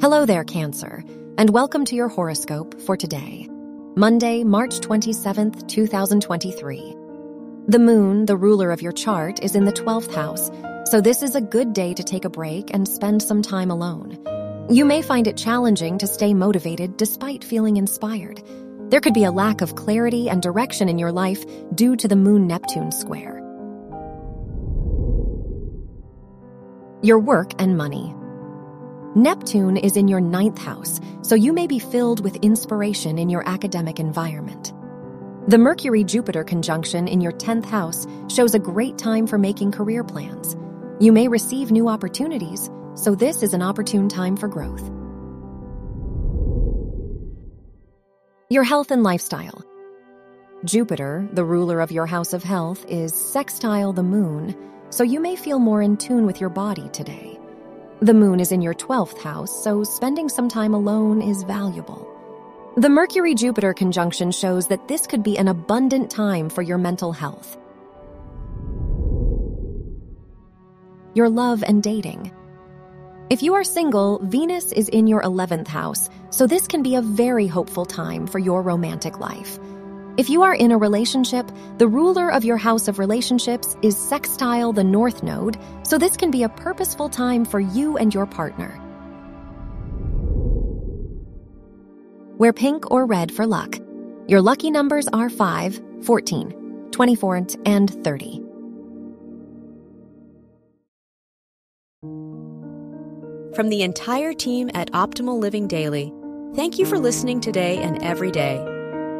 Hello there, Cancer, and welcome to your horoscope for today, Monday, March 27th, 2023. The moon, the ruler of your chart, is in the 12th house, so this is a good day to take a break and spend some time alone. You may find it challenging to stay motivated despite feeling inspired. There could be a lack of clarity and direction in your life due to the moon Neptune square. Your work and money. Neptune is in your ninth house, so you may be filled with inspiration in your academic environment. The Mercury Jupiter conjunction in your 10th house shows a great time for making career plans. You may receive new opportunities, so this is an opportune time for growth. Your health and lifestyle. Jupiter, the ruler of your house of health, is sextile the moon, so you may feel more in tune with your body today. The moon is in your 12th house, so spending some time alone is valuable. The Mercury Jupiter conjunction shows that this could be an abundant time for your mental health. Your love and dating. If you are single, Venus is in your 11th house, so this can be a very hopeful time for your romantic life. If you are in a relationship, the ruler of your house of relationships is sextile the north node, so this can be a purposeful time for you and your partner. Wear pink or red for luck. Your lucky numbers are 5, 14, 24, and 30. From the entire team at Optimal Living Daily, thank you for listening today and every day